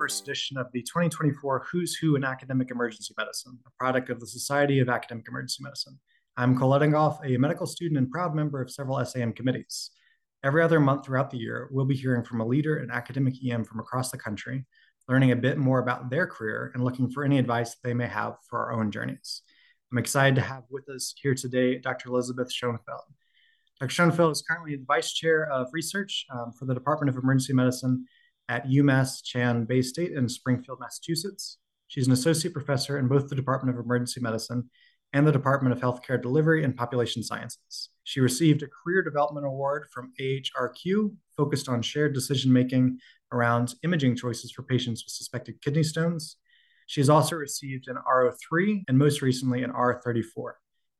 first edition of the 2024 Who's Who in Academic Emergency Medicine, a product of the Society of Academic Emergency Medicine. I'm Cole Ettingoff, a medical student and proud member of several SAEM committees. Every other month throughout the year, we'll be hearing from a leader in academic EM from across the country, learning a bit more about their career and looking for any advice they may have for our own journeys. I'm excited to have with us here today Dr. Elizabeth Schoenfeld. Dr. Schoenfeld is currently the Vice Chair of Research um, for the Department of Emergency Medicine at UMass Chan Baystate in Springfield, Massachusetts. She's an associate professor in both the Department of Emergency Medicine and the Department of Healthcare Delivery and Population Sciences. She received a Career Development Award from AHRQ, focused on shared decision making around imaging choices for patients with suspected kidney stones. She has also received an R03 and most recently an R34,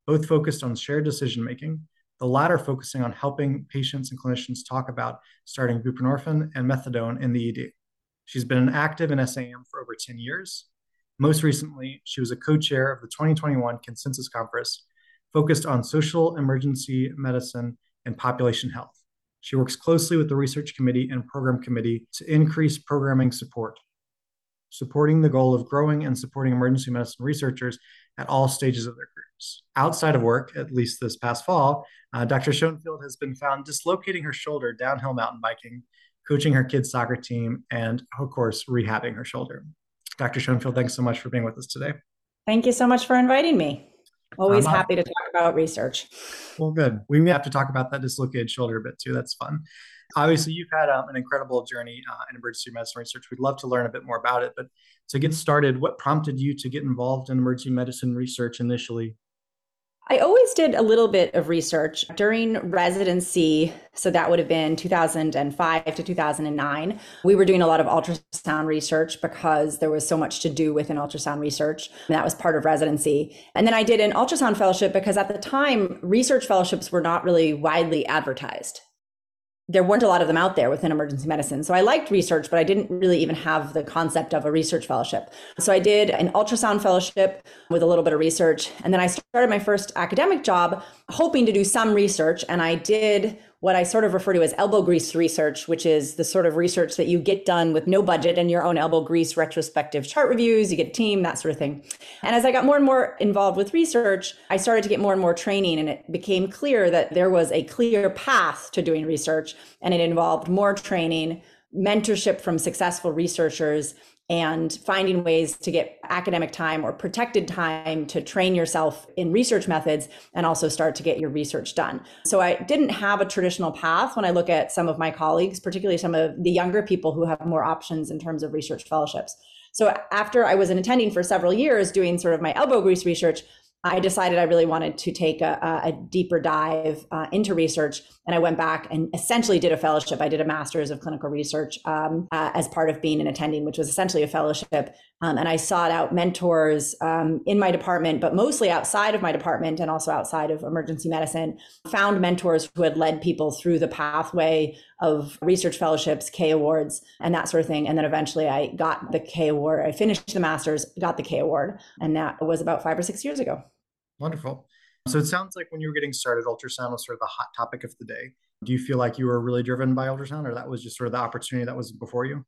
both focused on shared decision making, the latter focusing on helping patients and clinicians talk about starting buprenorphine and methadone in the ED. She's been active in SAEM for over 10 years most recently, she was a co chair of the 2021 Consensus Conference focused on social emergency medicine and population health. She works closely with the research committee and program committee to increase programming support, supporting the goal of growing and supporting emergency medicine researchers at all stages of their careers. Outside of work, at least this past fall, uh, Dr. Schoenfeld has been found dislocating her shoulder downhill mountain biking, coaching her kids' soccer team, and, of course, rehabbing her shoulder. Dr. Schoenfeld, thanks so much for being with us today. Thank you so much for inviting me. Always um, happy to talk about research. Well, good. We may have to talk about that dislocated shoulder a bit too. That's fun. Obviously, you've had um, an incredible journey uh, in emergency medicine research. We'd love to learn a bit more about it. But to get started, what prompted you to get involved in emergency medicine research initially? I always did a little bit of research during residency. So that would have been 2005 to 2009. We were doing a lot of ultrasound research because there was so much to do within ultrasound research. And that was part of residency. And then I did an ultrasound fellowship because at the time, research fellowships were not really widely advertised there weren't a lot of them out there within emergency medicine. So I liked research, but I didn't really even have the concept of a research fellowship. So I did an ultrasound fellowship with a little bit of research. And then I started my first academic job hoping to do some research. And I did what I sort of refer to as elbow grease research, which is the sort of research that you get done with no budget and your own elbow grease retrospective chart reviews, you get a team, that sort of thing. And as I got more and more involved with research, I started to get more and more training, and it became clear that there was a clear path to doing research, and it involved more training, mentorship from successful researchers and finding ways to get academic time or protected time to train yourself in research methods and also start to get your research done. So I didn't have a traditional path when I look at some of my colleagues, particularly some of the younger people who have more options in terms of research fellowships. So after I was an attending for several years doing sort of my elbow grease research, I decided I really wanted to take a, a deeper dive uh, into research. And I went back and essentially did a fellowship. I did a master's of clinical research um, uh, as part of being an attending, which was essentially a fellowship. Um, and I sought out mentors um, in my department, but mostly outside of my department and also outside of emergency medicine. Found mentors who had led people through the pathway of research fellowships, K awards, and that sort of thing. And then eventually I got the K award. I finished the master's, got the K award. And that was about five or six years ago. Wonderful. So it sounds like when you were getting started, ultrasound was sort of the hot topic of the day. Do you feel like you were really driven by ultrasound, or that was just sort of the opportunity that was before you?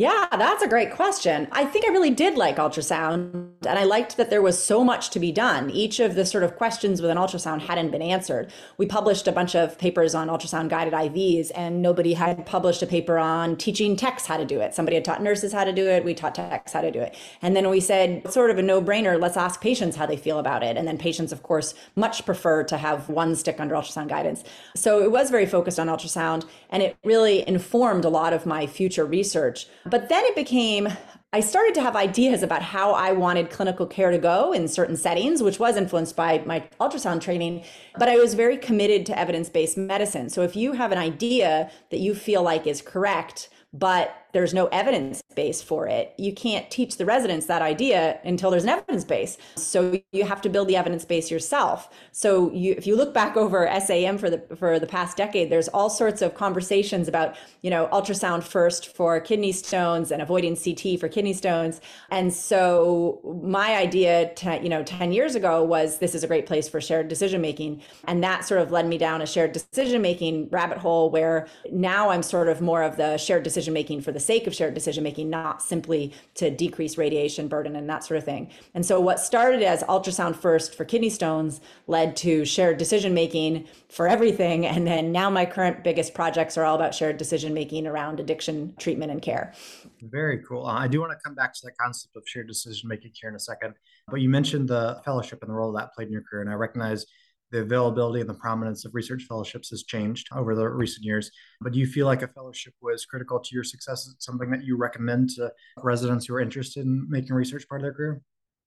Yeah, that's a great question. I think I really did like ultrasound, and I liked that there was so much to be done. Each of the sort of questions with an ultrasound hadn't been answered. We published a bunch of papers on ultrasound guided IVs, and nobody had published a paper on teaching techs how to do it. Somebody had taught nurses how to do it. We taught techs how to do it. And then we said, sort of a no brainer, let's ask patients how they feel about it. And then patients, of course, much prefer to have one stick under ultrasound guidance. So it was very focused on ultrasound, and it really informed a lot of my future research. But then it became I started to have ideas about how I wanted clinical care to go in certain settings, which was influenced by my ultrasound training. But I was very committed to evidence based medicine. So if you have an idea that you feel like is correct, but there's no evidence base for it. You can't teach the residents that idea until there's an evidence base. So you have to build the evidence base yourself. So you, if you look back over SAEM for the for the past decade, there's all sorts of conversations about you know ultrasound first for kidney stones and avoiding CT for kidney stones. And so my idea, ten, you know, ten years ago was this is a great place for shared decision making, and that sort of led me down a shared decision making rabbit hole where now I'm sort of more of the shared decision making for the sake of shared decision making, not simply to decrease radiation burden and that sort of thing. And so, what started as ultrasound first for kidney stones led to shared decision making for everything. And then now, my current biggest projects are all about shared decision making around addiction treatment and care. Very cool. Uh, I do want to come back to that concept of shared decision making here in a second. But you mentioned the fellowship and the role that played in your career. And I recognize the availability and the prominence of research fellowships has changed over the recent years. But do you feel like a fellowship was critical to your success? Is it something that you recommend to residents who are interested in making research part of their career?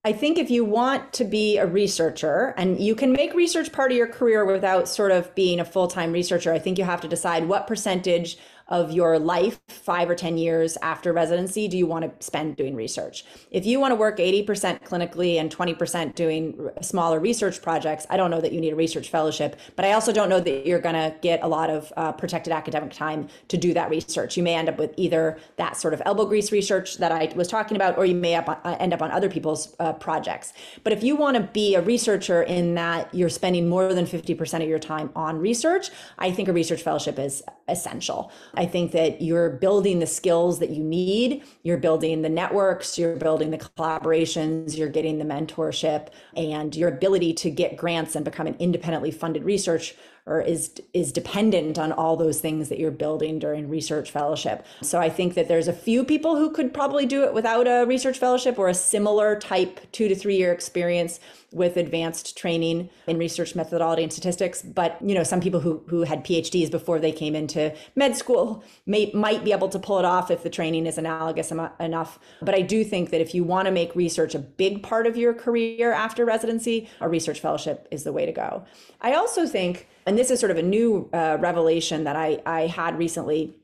I think if you want to be a researcher and you can make research part of your career without sort of being a full time researcher, I think you have to decide what percentage of your life, five or 10 years after residency, do you want to spend doing research? If you want to work 80% clinically and 20% doing smaller research projects, I don't know that you need a research fellowship, but I also don't know that you're going to get a lot of uh, protected academic time to do that research. You may end up with either that sort of elbow grease research that I was talking about, or you may up, uh, end up on other people's uh, projects. But if you want to be a researcher in that you're spending more than 50% of your time on research, I think a research fellowship is essential. I think that you're building the skills that you need, you're building the networks, you're building the collaborations, you're getting the mentorship, and your ability to get grants and become an independently funded research or is is dependent on all those things that you're building during research fellowship. So I think that there's a few people who could probably do it without a research fellowship or a similar type 2 to 3 year experience with advanced training in research methodology and statistics but you know some people who who had PhDs before they came into med school may might be able to pull it off if the training is analogous enough but I do think that if you want to make research a big part of your career after residency a research fellowship is the way to go. I also think and this is sort of a new uh, revelation that I, I had recently.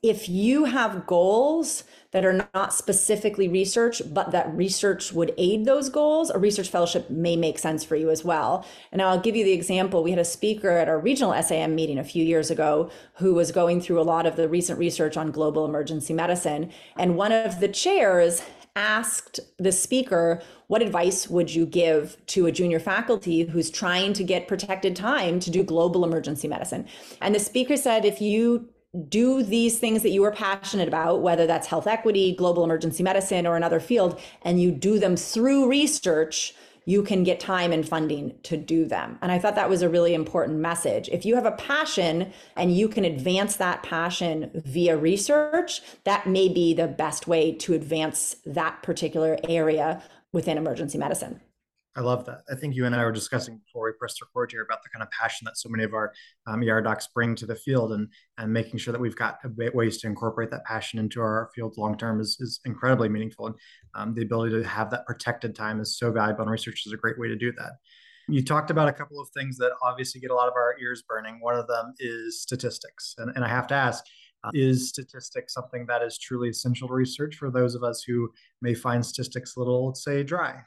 If you have goals that are not specifically research, but that research would aid those goals, a research fellowship may make sense for you as well. And I'll give you the example. We had a speaker at our regional SAEM meeting a few years ago who was going through a lot of the recent research on global emergency medicine. And one of the chairs asked the speaker, what advice would you give to a junior faculty who's trying to get protected time to do global emergency medicine? And the speaker said, if you do these things that you are passionate about, whether that's health equity, global emergency medicine, or another field, and you do them through research, you can get time and funding to do them. And I thought that was a really important message. If you have a passion and you can advance that passion via research, that may be the best way to advance that particular area within emergency medicine. I love that. I think you and I were discussing before we pressed record here about the kind of passion that so many of our um, ER docs bring to the field, and and making sure that we've got ways to incorporate that passion into our field long term is is incredibly meaningful. And um, the ability to have that protected time is so valuable, and research is a great way to do that. You talked about a couple of things that obviously get a lot of our ears burning. One of them is statistics, and and I have to ask. Uh, is statistics something that is truly essential to research for those of us who may find statistics a little, say, dry?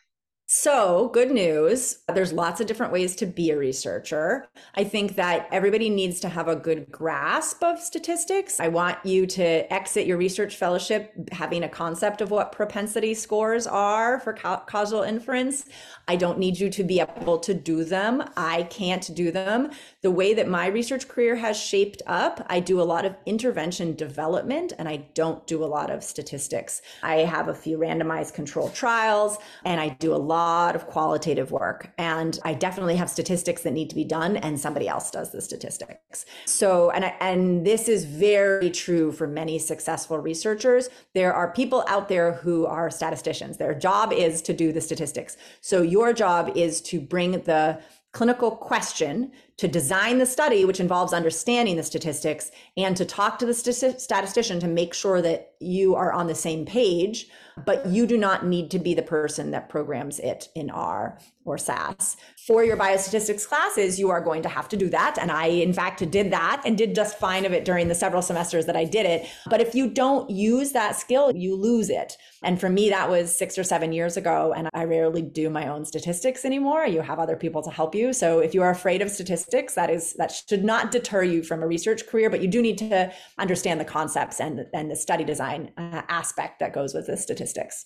So, good news. There's lots of different ways to be a researcher. I think that everybody needs to have a good grasp of statistics. I want you to exit your research fellowship having a concept of what propensity scores are for causal inference. I don't need you to be able to do them. I can't do them. The way that my research career has shaped up, I do a lot of intervention development and I don't do a lot of statistics. I have a few randomized controlled trials and I do a lot of qualitative work. And I definitely have statistics that need to be done and somebody else does the statistics. So, and I, and this is very true for many successful researchers. There are people out there who are statisticians. Their job is to do the statistics. So your job is to bring the clinical question to design the study, which involves understanding the statistics, and to talk to the statistician to make sure that you are on the same page but you do not need to be the person that programs it in R or SAS. For your biostatistics classes, you are going to have to do that. And I, in fact, did that and did just fine of it during the several semesters that I did it. But if you don't use that skill, you lose it. And for me, that was six or seven years ago. And I rarely do my own statistics anymore. You have other people to help you. So if you are afraid of statistics, that is that should not deter you from a research career, but you do need to understand the concepts and, and the study design uh, aspect that goes with the statistics.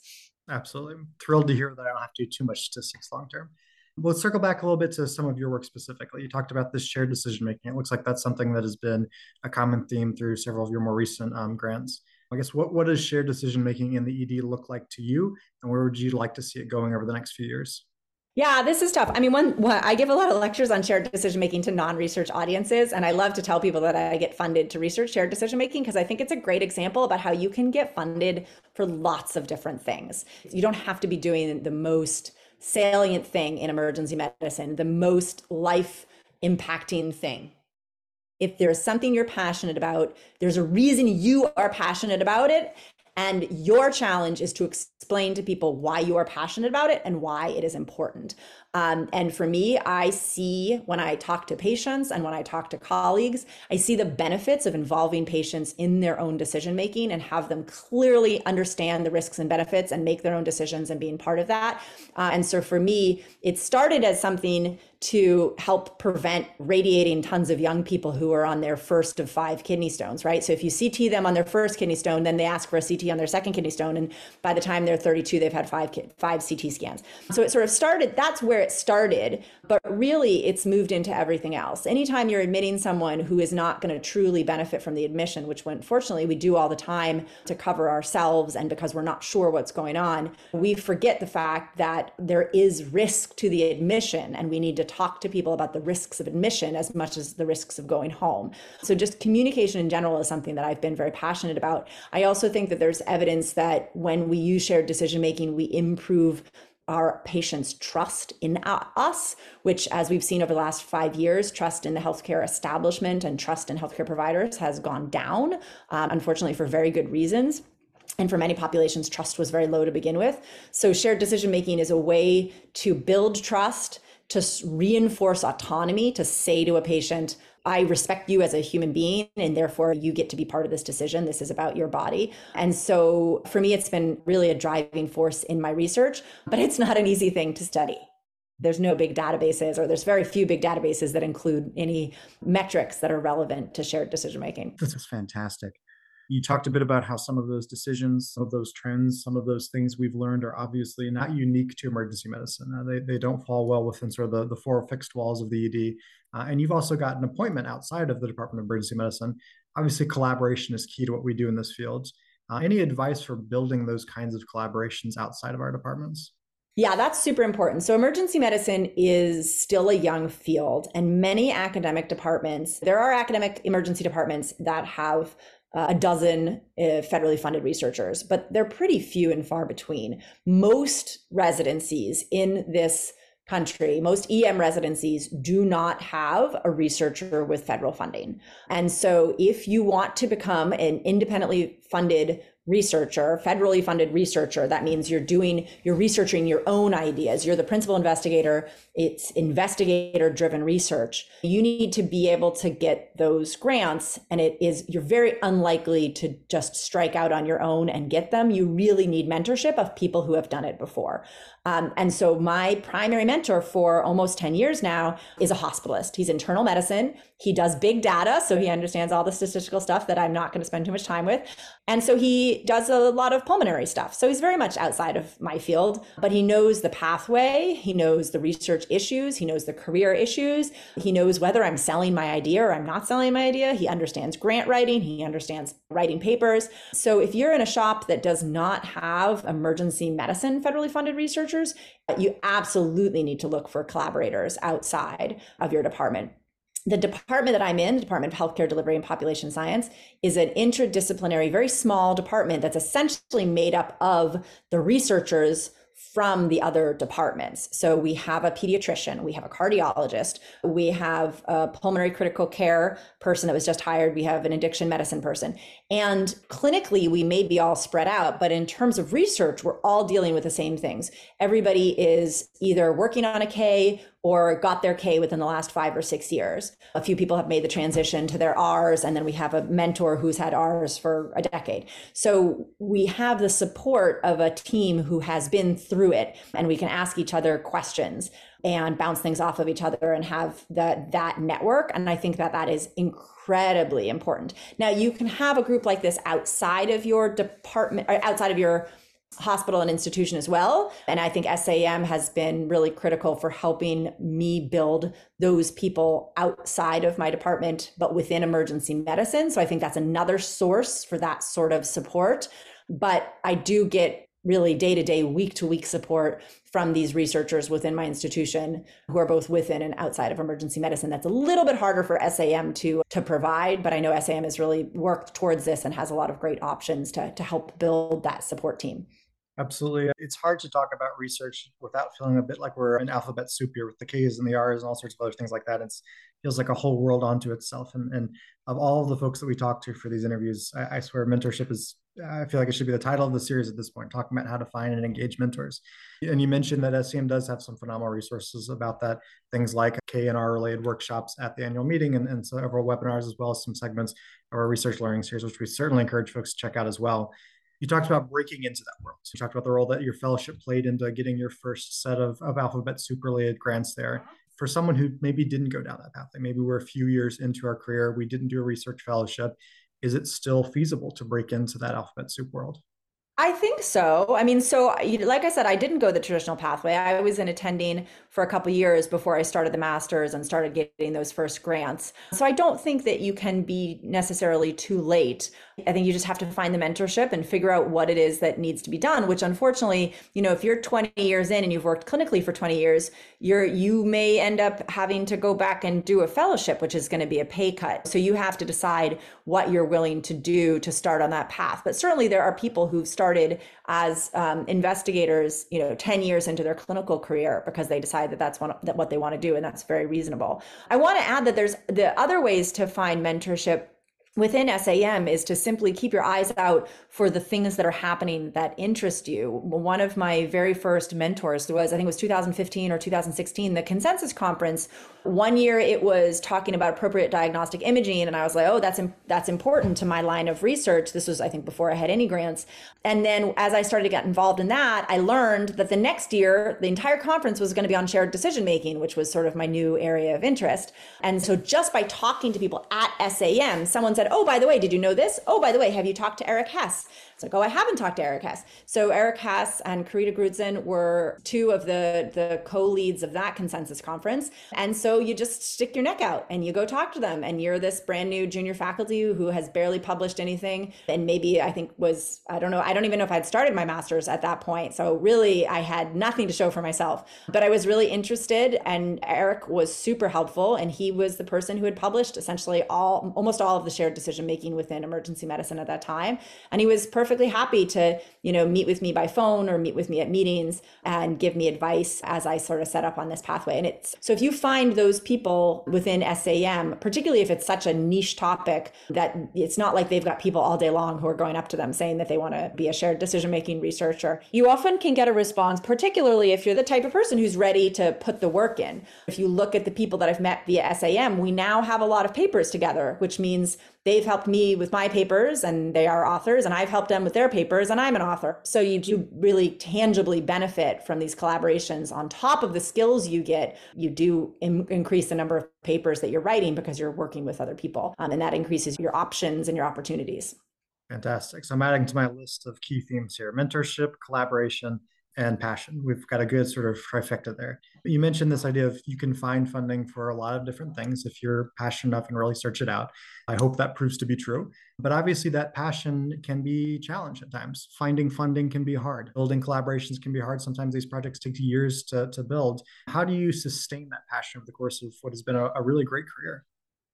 Absolutely. I'm thrilled to hear that I don't have to do too much statistics long term. Let's circle back a little bit to some of your work specifically. You talked about this shared decision making. It looks like that's something that has been a common theme through several of your more recent um, grants. I guess what, what does shared decision making in the ED look like to you? And where would you like to see it going over the next few years? Yeah, this is tough. I mean, one, one, I give a lot of lectures on shared decision making to non-research audiences, and I love to tell people that I get funded to research shared decision making because I think it's a great example about how you can get funded for lots of different things. You don't have to be doing the most salient thing in emergency medicine, the most life impacting thing. If there's something you're passionate about, there's a reason you are passionate about it, and your challenge is to explain to people why you are passionate about it and why it is important. Um, and for me, I see when I talk to patients and when I talk to colleagues, I see the benefits of involving patients in their own decision making and have them clearly understand the risks and benefits and make their own decisions and being part of that. Uh, and so for me, it started as something to help prevent radiating tons of young people who are on their first of five kidney stones, right? So if you CT them on their first kidney stone, then they ask for a CT on their second kidney stone, and by the time they're 32, they've had five five CT scans. So it sort of started. That's where it started, but really it's moved into everything else. Anytime you're admitting someone who is not going to truly benefit from the admission, which unfortunately we do all the time to cover ourselves and because we're not sure what's going on, we forget the fact that there is risk to the admission, and we need to talk to people about the risks of admission as much as the risks of going home. So, just communication in general is something that I've been very passionate about. I also think that there's evidence that when we use shared decision making, we improve our patients' trust in us, which, as we've seen over the last five years, trust in the healthcare establishment and trust in healthcare providers has gone down, um, unfortunately, for very good reasons. And for many populations, trust was very low to begin with. So, shared decision making is a way to build trust to reinforce autonomy, to say to a patient, I respect you as a human being, and therefore you get to be part of this decision. This is about your body. And so for me, it's been really a driving force in my research, but it's not an easy thing to study. There's no big databases, or there's very few big databases that include any metrics that are relevant to shared decision making. This is fantastic. You talked a bit about how some of those decisions, some of those trends, some of those things we've learned are obviously not unique to emergency medicine. Uh, they, they don't fall well within sort of the, the four fixed walls of the ED. Uh, and you've also got an appointment outside of the Department of Emergency Medicine. Obviously, collaboration is key to what we do in this field. Uh, any advice for building those kinds of collaborations outside of our departments? Yeah, that's super important. So, emergency medicine is still a young field, and many academic departments, there are academic emergency departments that have a dozen uh, federally funded researchers, but they're pretty few and far between. Most residencies in this country, most EM residencies do not have a researcher with federal funding. And so, if you want to become an independently funded researcher, federally funded researcher. That means you're doing, you're researching your own ideas. You're the principal investigator. It's investigator driven research. You need to be able to get those grants. And it is, you're very unlikely to just strike out on your own and get them. You really need mentorship of people who have done it before. Um, and so my primary mentor for almost 10 years now is a hospitalist. He's internal medicine. He does big data. So he understands all the statistical stuff that I'm not going to spend too much time with. And so he does a lot of pulmonary stuff. So he's very much outside of my field, but he knows the pathway. He knows the research issues. He knows the career issues. He knows whether I'm selling my idea or I'm not selling my idea. He understands grant writing. He understands writing papers. So if you're in a shop that does not have emergency medicine federally funded researchers, you absolutely need to look for collaborators outside of your department. The department that I'm in, the Department of Healthcare Delivery and Population Science, is an interdisciplinary, very small department that's essentially made up of the researchers from the other departments. So we have a pediatrician, we have a cardiologist, we have a pulmonary critical care person that was just hired, we have an addiction medicine person. And clinically, we may be all spread out, but in terms of research, we're all dealing with the same things. Everybody is either working on a K or got their K within the last five or six years. A few people have made the transition to their R's, and then we have a mentor who's had R's for a decade. So we have the support of a team who has been through it, and we can ask each other questions and bounce things off of each other and have that that network. And I think that that is incredibly important. Now you can have a group like this outside of your department, or outside of your hospital and institution as well. And I think SAEM has been really critical for helping me build those people outside of my department, but within emergency medicine. So I think that's another source for that sort of support. But I do get really day to day, week to week support from these researchers within my institution who are both within and outside of emergency medicine. That's a little bit harder for SAEM to, to provide, but I know SAEM has really worked towards this and has a lot of great options to, to help build that support team. Absolutely. It's hard to talk about research without feeling a bit like we're an alphabet soup here with the K's and the R's and all sorts of other things like that. It feels like a whole world onto itself. And, and of all the folks that we talk to for these interviews, I, I swear mentorship is, I feel like it should be the title of the series at this point, talking about how to find and engage mentors. And you mentioned that SAEM does have some phenomenal resources about that, things like K and R related workshops at the annual meeting and, and several webinars, as well as some segments of our research learning series, which we certainly encourage folks to check out as well you talked about breaking into that world. You talked about the role that your fellowship played into getting your first set of, of alphabet soup related grants there. For someone who maybe didn't go down that path, like maybe we're a few years into our career, we didn't do a research fellowship. Is it still feasible to break into that alphabet soup world? I think so. I mean, so like I said, I didn't go the traditional pathway. I was in attending for a couple years before I started the masters and started getting those first grants. So I don't think that you can be necessarily too late. I think you just have to find the mentorship and figure out what it is that needs to be done, which unfortunately, you know, if you're 20 years in and you've worked clinically for 20 years, you're you may end up having to go back and do a fellowship, which is going to be a pay cut. So you have to decide what you're willing to do to start on that path. But certainly there are people who've started as um, investigators, you know, 10 years into their clinical career because they decide that that's one, that what they want to do. And that's very reasonable. I want to add that there's the other ways to find mentorship within SAEM is to simply keep your eyes out for the things that are happening that interest you. One of my very first mentors was, I think it was 2015 or 2016, the consensus conference. One year it was talking about appropriate diagnostic imaging. And I was like, oh, that's, that's important to my line of research. This was, I think, before I had any grants. And then as I started to get involved in that, I learned that the next year, the entire conference was going to be on shared decision making, which was sort of my new area of interest. And so just by talking to people at SAEM, someone said, oh, by the way, did you know this? Oh, by the way, have you talked to Erik Hess? It's like, oh, I haven't talked to Erik Hess. So Erik Hess and Corita Grudzen were two of the, the co-leads of that consensus conference. And so you just stick your neck out and you go talk to them. And you're this brand new junior faculty who has barely published anything. And maybe I think was, I don't know, I don't even know if I'd started my master's at that point. So really I had nothing to show for myself, but I was really interested and Erik was super helpful. And he was the person who had published essentially all, almost all of the shared decision making within emergency medicine at that time. And he was perfect perfectly happy to, you know, meet with me by phone or meet with me at meetings and give me advice as I sort of set up on this pathway. And it's so if you find those people within SAEM, particularly if it's such a niche topic that it's not like they've got people all day long who are going up to them saying that they want to be a shared decision making researcher, you often can get a response, particularly if you're the type of person who's ready to put the work in. If you look at the people that I've met via SAEM, we now have a lot of papers together, which means they've helped me with my papers and they are authors and I've helped them with their papers and I'm an author. So you do really tangibly benefit from these collaborations on top of the skills you get. You do in- increase the number of papers that you're writing because you're working with other people um, and that increases your options and your opportunities. Fantastic. So I'm adding to my list of key themes here mentorship, collaboration, and passion. We've got a good sort of trifecta there. You mentioned this idea of you can find funding for a lot of different things if you're passionate enough and really search it out. I hope that proves to be true. But obviously, that passion can be challenged at times. Finding funding can be hard. Building collaborations can be hard. Sometimes these projects take years to, to build. How do you sustain that passion over the course of what has been a, a really great career?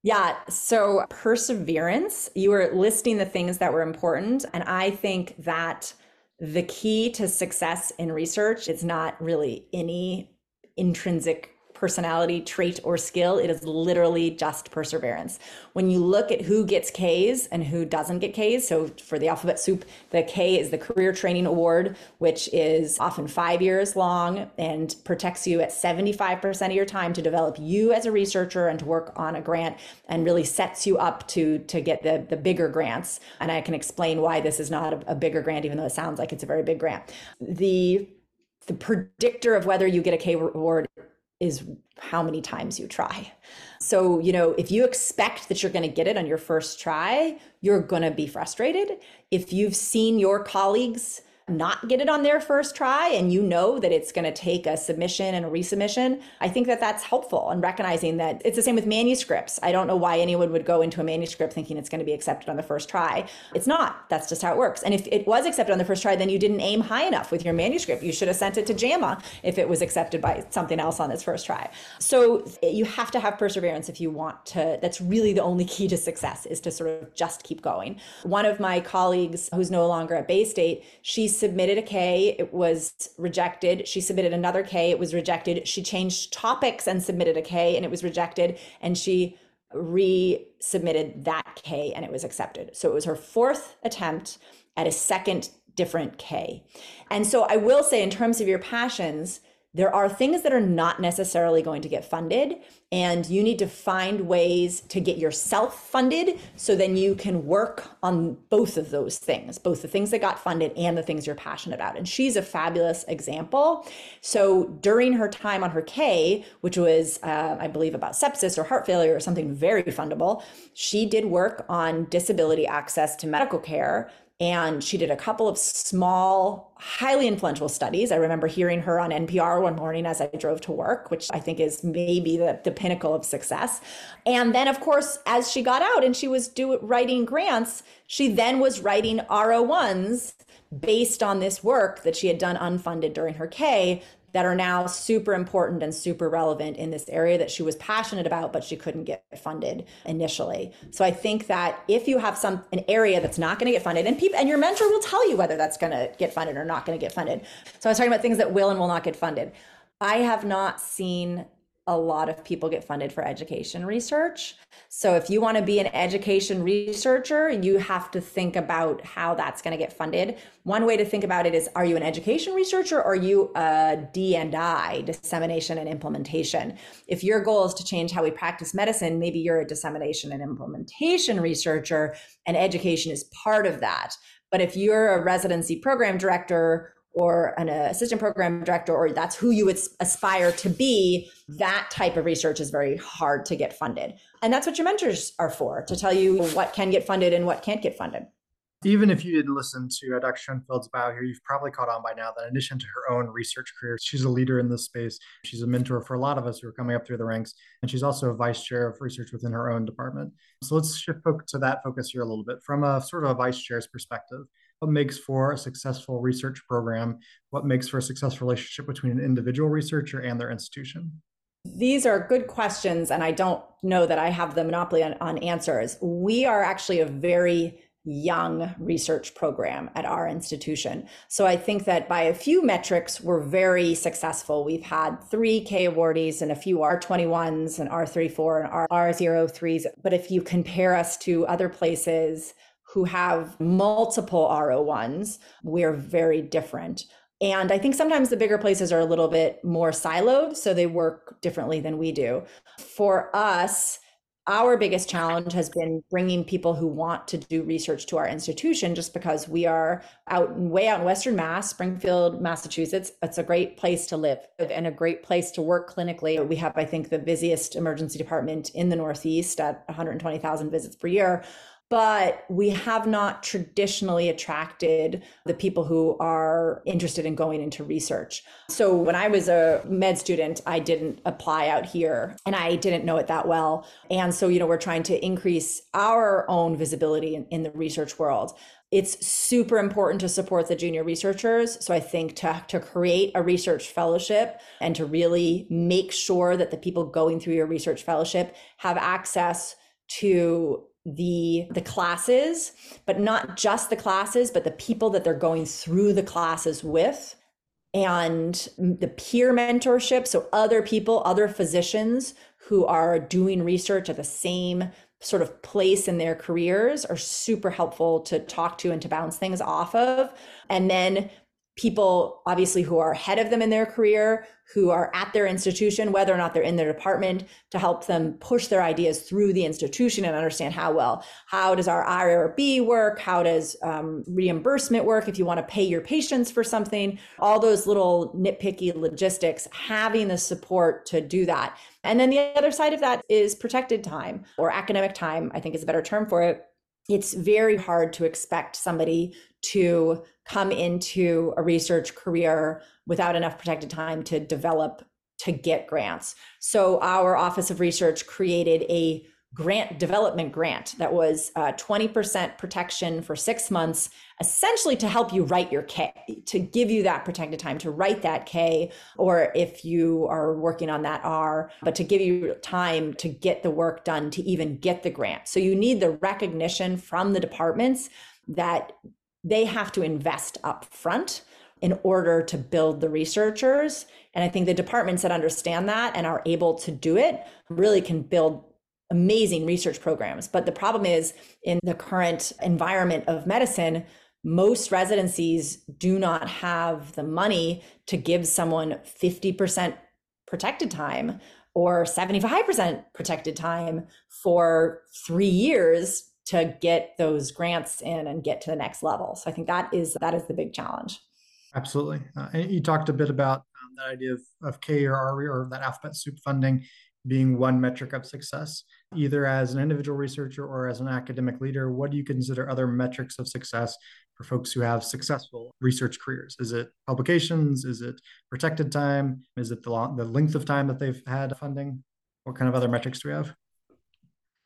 Yeah. So, perseverance, you were listing the things that were important. And I think that the key to success in research is not really any intrinsic personality trait or skill. It is literally just perseverance. When you look at who gets Ks and who doesn't get Ks, so for the alphabet soup, the K is the Career Training Award, which is often five years long and protects you at 75% of your time to develop you as a researcher and to work on a grant and really sets you up to, to get the, the bigger grants. And I can explain why this is not a, a bigger grant, even though it sounds like it's a very big grant. The the predictor of whether you get a K award is how many times you try. So, you know, if you expect that you're going to get it on your first try, you're going to be frustrated. If you've seen your colleagues not get it on their first try and you know that it's going to take a submission and a resubmission, I think that that's helpful and recognizing that it's the same with manuscripts. I don't know why anyone would go into a manuscript thinking it's going to be accepted on the first try. It's not. That's just how it works. And if it was accepted on the first try, then you didn't aim high enough with your manuscript. You should have sent it to JAMA if it was accepted by something else on its first try. So eh, you have to have perseverance if you want to. That's really the only key to success is to sort of just keep going. One of my colleagues who's no longer at Baystate, she submitted a K, it was rejected. She submitted another K, it was rejected. She changed topics and submitted a K and it was rejected. And she resubmitted that K and it was accepted. So it was her fourth attempt at a second different K. And so I will say, in terms of your passions, there are things that are not necessarily going to get funded and you need to find ways to get yourself funded so then you can work on both of those things both the things that got funded and the things you're passionate about. And she's a fabulous example. So during her time on her k which was uh, i believe about sepsis or heart failure or something very fundable she did work on disability access to medical care and she did a couple of small, highly influential studies. I remember hearing her on NPR one morning as I drove to work, which I think is maybe the, the pinnacle of success. And then, of course, as she got out and she was do, writing grants, she then was writing R01s based on this work that she had done unfunded during her K that are now super important and super relevant in this area that she was passionate about but she couldn't get funded initially. So i think that if you have some an area that's not going to get funded and people and your mentor will tell you whether that's going to get funded or not going to get funded. So i was talking about things that will and will not get funded. I have not seen a lot of people get funded for education research. So if you want to be an education researcher, you have to think about how that's going to get funded. One way to think about it is are you an education researcher or are you a D&I, dissemination and implementation? If your goal is to change how we practice medicine, maybe you're a dissemination and implementation researcher and education is part of that. But if you're a residency program director or an assistant program director, or that's who you would aspire to be, that type of research is very hard to get funded. And that's what your mentors are for to tell you what can get funded and what can't get funded. Even if you didn't listen to uh, Dr. Schoenfeld's bio here, you've probably caught on by now that in addition to her own research career, she's a leader in this space. She's a mentor for a lot of us who are coming up through the ranks, and she's also a vice chair of research within her own department. So let's shift to that focus here a little bit from a sort of a vice chair's perspective what makes for a successful research program, what makes for a successful relationship between an individual researcher and their institution? These are good questions, and I don't know that I have the monopoly on, on answers. We are actually a very young research program at our institution. So I think that by a few metrics, we're very successful. We've had three K awardees and a few R21s and R34 and R03s. But if you compare us to other places, who have multiple R01s, we're very different. And I think sometimes the bigger places are a little bit more siloed, so they work differently than we do. For us, our biggest challenge has been bringing people who want to do research to our institution just because we are out way out in western mass springfield massachusetts it's a great place to live and a great place to work clinically we have i think the busiest emergency department in the northeast at 120000 visits per year but we have not traditionally attracted the people who are interested in going into research. So when I was a med student, I didn't apply out here and I didn't know it that well. And so, you know, we're trying to increase our own visibility in, in the research world it's super important to support the junior researchers. So I think to, to create a research fellowship and to really make sure that the people going through your research fellowship have access to the the classes but not just the classes but the people that they're going through the classes with and the peer mentorship. So other people other physicians who are doing research at the same sort of place in their careers are super helpful to talk to and to bounce things off of. And then people obviously who are ahead of them in their career who are at their institution whether or not they're in their department to help them push their ideas through the institution and understand how well how does our irb work? How does um, reimbursement work if you want to pay your patients for something? All those little nitpicky logistics having the support to do that. And then the other side of that is protected time or academic time i think is a better term for it it's very hard to expect somebody to come into a research career without enough protected time to develop to get grants. So our Office of Research created a grant development grant that was uh, 20% protection for six months, essentially to help you write your K, to give you that protected time to write that K, or if you are working on that R, but to give you time to get the work done to even get the grant. So you need the recognition from the departments that they have to invest up front in order to build the researchers. And I think the departments that understand that and are able to do it really can build amazing research programs. But the problem is in the current environment of medicine, most residencies do not have the money to give someone 50% protected time or 75% protected time for three years to get those grants in and get to the next level. So I think that is that is the big challenge. Absolutely. Uh, and you talked a bit about um, that idea of, of K or R or that alphabet soup funding being one metric of success, either as an individual researcher or as an academic leader. What do you consider other metrics of success for folks who have successful research careers? Is it publications? Is it protected time? Is it the, long, the length of time that they've had funding? What kind of other metrics do we have?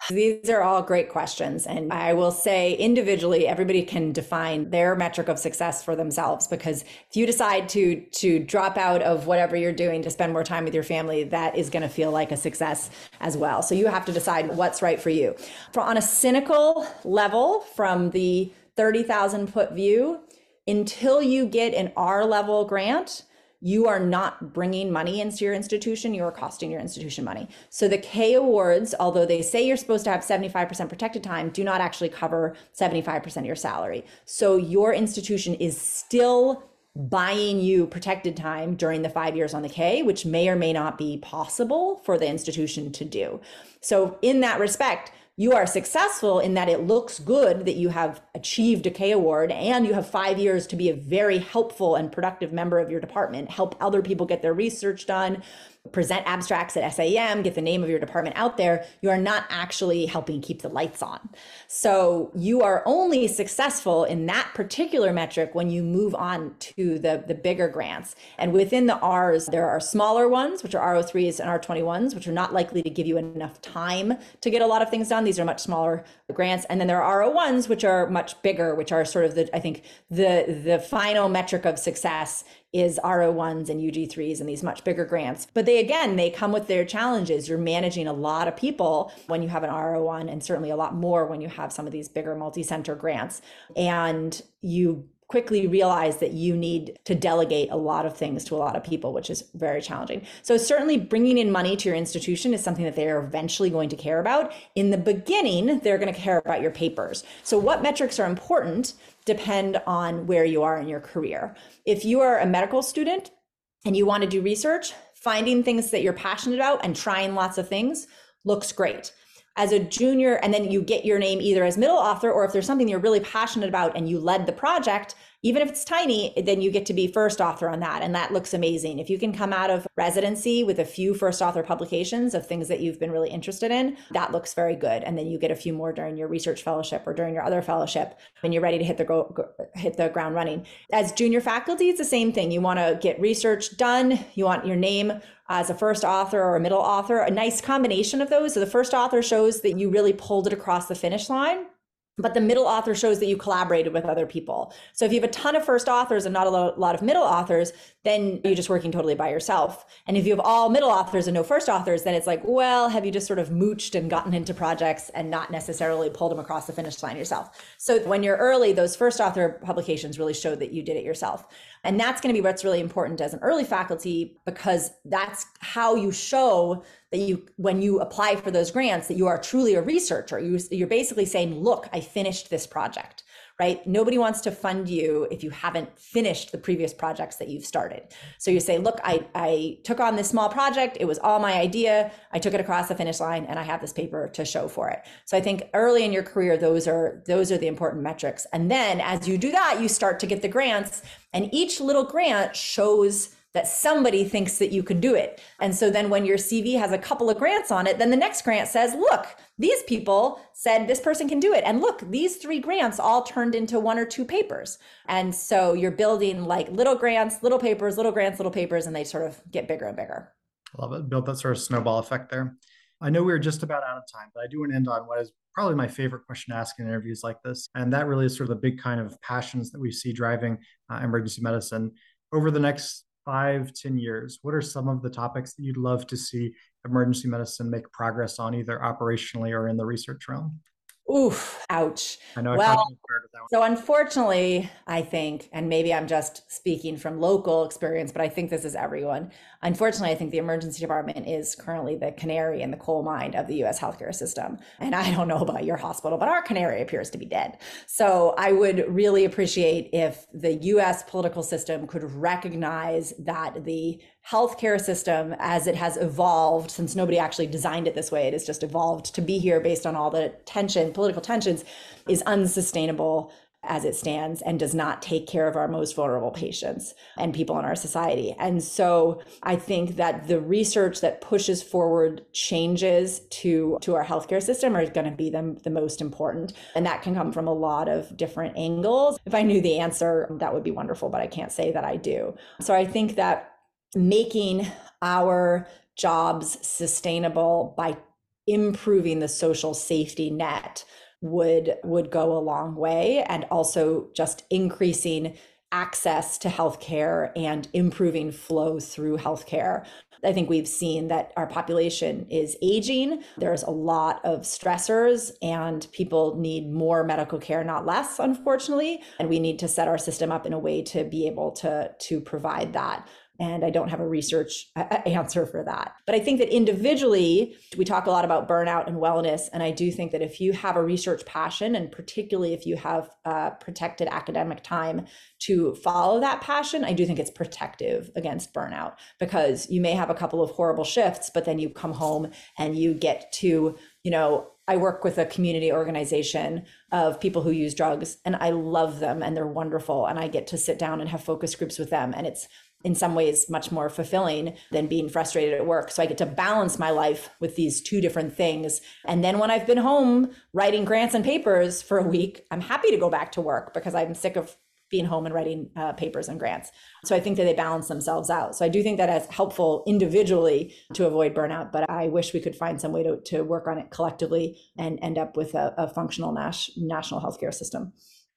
These are all great questions. And I will say individually, everybody can define their metric of success for themselves because if you decide to to drop out of whatever you're doing to spend more time with your family, that is going to feel like a success as well. So you have to decide what's right for you. For on a cynical level, from the 30,000 foot view, until you get an R level grant, you are not bringing money into your institution, you are costing your institution money. So the K awards, although they say you're supposed to have 75% protected time, do not actually cover 75% of your salary. So your institution is still buying you protected time during the five years on the K, which may or may not be possible for the institution to do. So, in that respect, you are successful in that it looks good that you have achieved a K award and you have five years to be a very helpful and productive member of your department, help other people get their research done, present abstracts at SAEM, get the name of your department out there, you are not actually helping keep the lights on. So you are only successful in that particular metric when you move on to the, the bigger grants. And within the R's, there are smaller ones, which are R03s and R21s, which are not likely to give you enough time to get a lot of things done. These are much smaller grants. And then there are R01s, which are much bigger, which are sort of the, I think, the, the final metric of success is R01s and UG3s and these much bigger grants. But they, again, they come with their challenges. You're managing a lot of people when you have an R01 and certainly a lot more when you have some of these bigger multi center grants. And you quickly realize that you need to delegate a lot of things to a lot of people, which is very challenging. So, certainly bringing in money to your institution is something that they are eventually going to care about. In the beginning, they're going to care about your papers. So, what metrics are important depend on where you are in your career. If you are a medical student and you want to do research, finding things that you're passionate about and trying lots of things looks great as a junior and then you get your name either as middle author or if there's something you're really passionate about and you led the project even if it's tiny then you get to be first author on that and that looks amazing. If you can come out of residency with a few first author publications of things that you've been really interested in that looks very good. And then you get a few more during your research fellowship or during your other fellowship when you're ready to hit the go, hit the ground running. As junior faculty it's the same thing. You want to get research done. You want your name as a first author or a middle author, a nice combination of those. So the first author shows that you really pulled it across the finish line but the middle author shows that you collaborated with other people. So if you have a ton of first authors and not a lot of middle authors, then you're just working totally by yourself. And if you have all middle authors and no first authors, then it's like, well, have you just sort of mooched and gotten into projects and not necessarily pulled them across the finish line yourself? So when you're early, those first author publications really show that you did it yourself. And that's going to be what's really important as an early faculty because that's how you show that you when you apply for those grants that you are truly a researcher. You, you're basically saying, look, I finished this project right? Nobody wants to fund you if you haven't finished the previous projects that you've started. So you say, look, I, I took on this small project. It was all my idea. I took it across the finish line and I have this paper to show for it. So I think early in your career, those are, those are the important metrics. And then as you do that, you start to get the grants and each little grant shows that somebody thinks that you could do it. And so then when your CV has a couple of grants on it, then the next grant says, look, these people said this person can do it. And look, these three grants all turned into one or two papers. And so you're building like little grants, little papers, little grants, little papers, and they sort of get bigger and bigger. I love it. Build that sort of snowball effect there. I know we're just about out of time, but I do want to end on what is probably my favorite question to ask in interviews like this. And that really is sort of the big kind of passions that we see driving uh, emergency medicine. Over the next five, ten years, what are some of the topics that you'd love to see emergency medicine make progress on, either operationally or in the research realm? Oof, ouch. I know. Well, so unfortunately, I think, and maybe I'm just speaking from local experience, but I think this is everyone. Unfortunately, I think the emergency department is currently the canary in the coal mine of the US healthcare system. And I don't know about your hospital, but our canary appears to be dead. So I would really appreciate if the US political system could recognize that the healthcare system as it has evolved since nobody actually designed it this way it has just evolved to be here based on all the tension political tensions is unsustainable as it stands and does not take care of our most vulnerable patients and people in our society. And so I think that the research that pushes forward changes to, to our healthcare system are going to be the, the most important. And that can come from a lot of different angles. If I knew the answer, that would be wonderful, but I can't say that I do. So I think that making our jobs sustainable by improving the social safety net would would go a long way and also just increasing access to healthcare and improving flow through healthcare. I think we've seen that our population is aging. There's a lot of stressors, and people need more medical care, not less, unfortunately. And we need to set our system up in a way to be able to, to provide that. And I don't have a research answer for that. But I think that individually, we talk a lot about burnout and wellness. And I do think that if you have a research passion, and particularly if you have uh, protected academic time to follow that passion, I do think it's protective against burnout because you may have a couple of horrible shifts, but then you come home and you get to, you know, I work with a community organization of people who use drugs and I love them and they're wonderful. And I get to sit down and have focus groups with them. And it's in some ways much more fulfilling than being frustrated at work. So I get to balance my life with these two different things. And then when I've been home writing grants and papers for a week, I'm happy to go back to work because I'm sick of being home and writing uh, papers and grants. So I think that they balance themselves out. So I do think that it's helpful individually to avoid burnout, but I wish we could find some way to, to work on it collectively and end up with a, a functional nas- national healthcare system.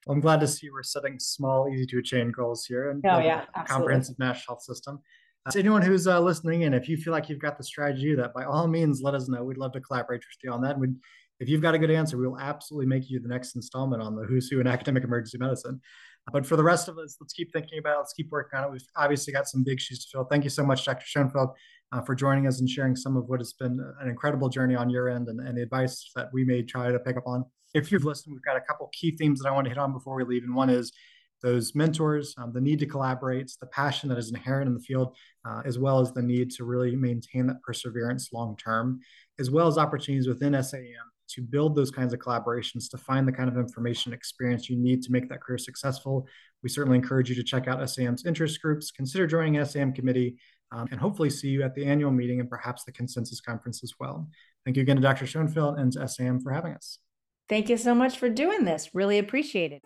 Well, I'm glad to see we're setting small, easy to attain goals here and oh, yeah, comprehensive national health system. Uh, so anyone who's uh, listening in, if you feel like you've got the strategy that by all means, let us know. We'd love to collaborate with you on that. We'd, if you've got a good answer, we will absolutely make you the next installment on the Who's Who in Academic Emergency Medicine. But for the rest of us, let's keep thinking about it. Let's keep working on it. We've obviously got some big shoes to fill. Thank you so much, Dr. Schoenfeld, uh, for joining us and sharing some of what has been an incredible journey on your end and, and the advice that we may try to pick up on if you've listened, we've got a couple key themes that I want to hit on before we leave. And one is those mentors, um, the need to collaborate, the passion that is inherent in the field, uh, as well as the need to really maintain that perseverance long term, as well as opportunities within SAEM to build those kinds of collaborations, to find the kind of information experience you need to make that career successful. We certainly encourage you to check out SAEM's interest groups, consider joining SAEM committee, um, and hopefully see you at the annual meeting and perhaps the consensus conference as well. Thank you again to Dr. Schoenfeld and to SAEM for having us. Thank you so much for doing this. Really appreciate it.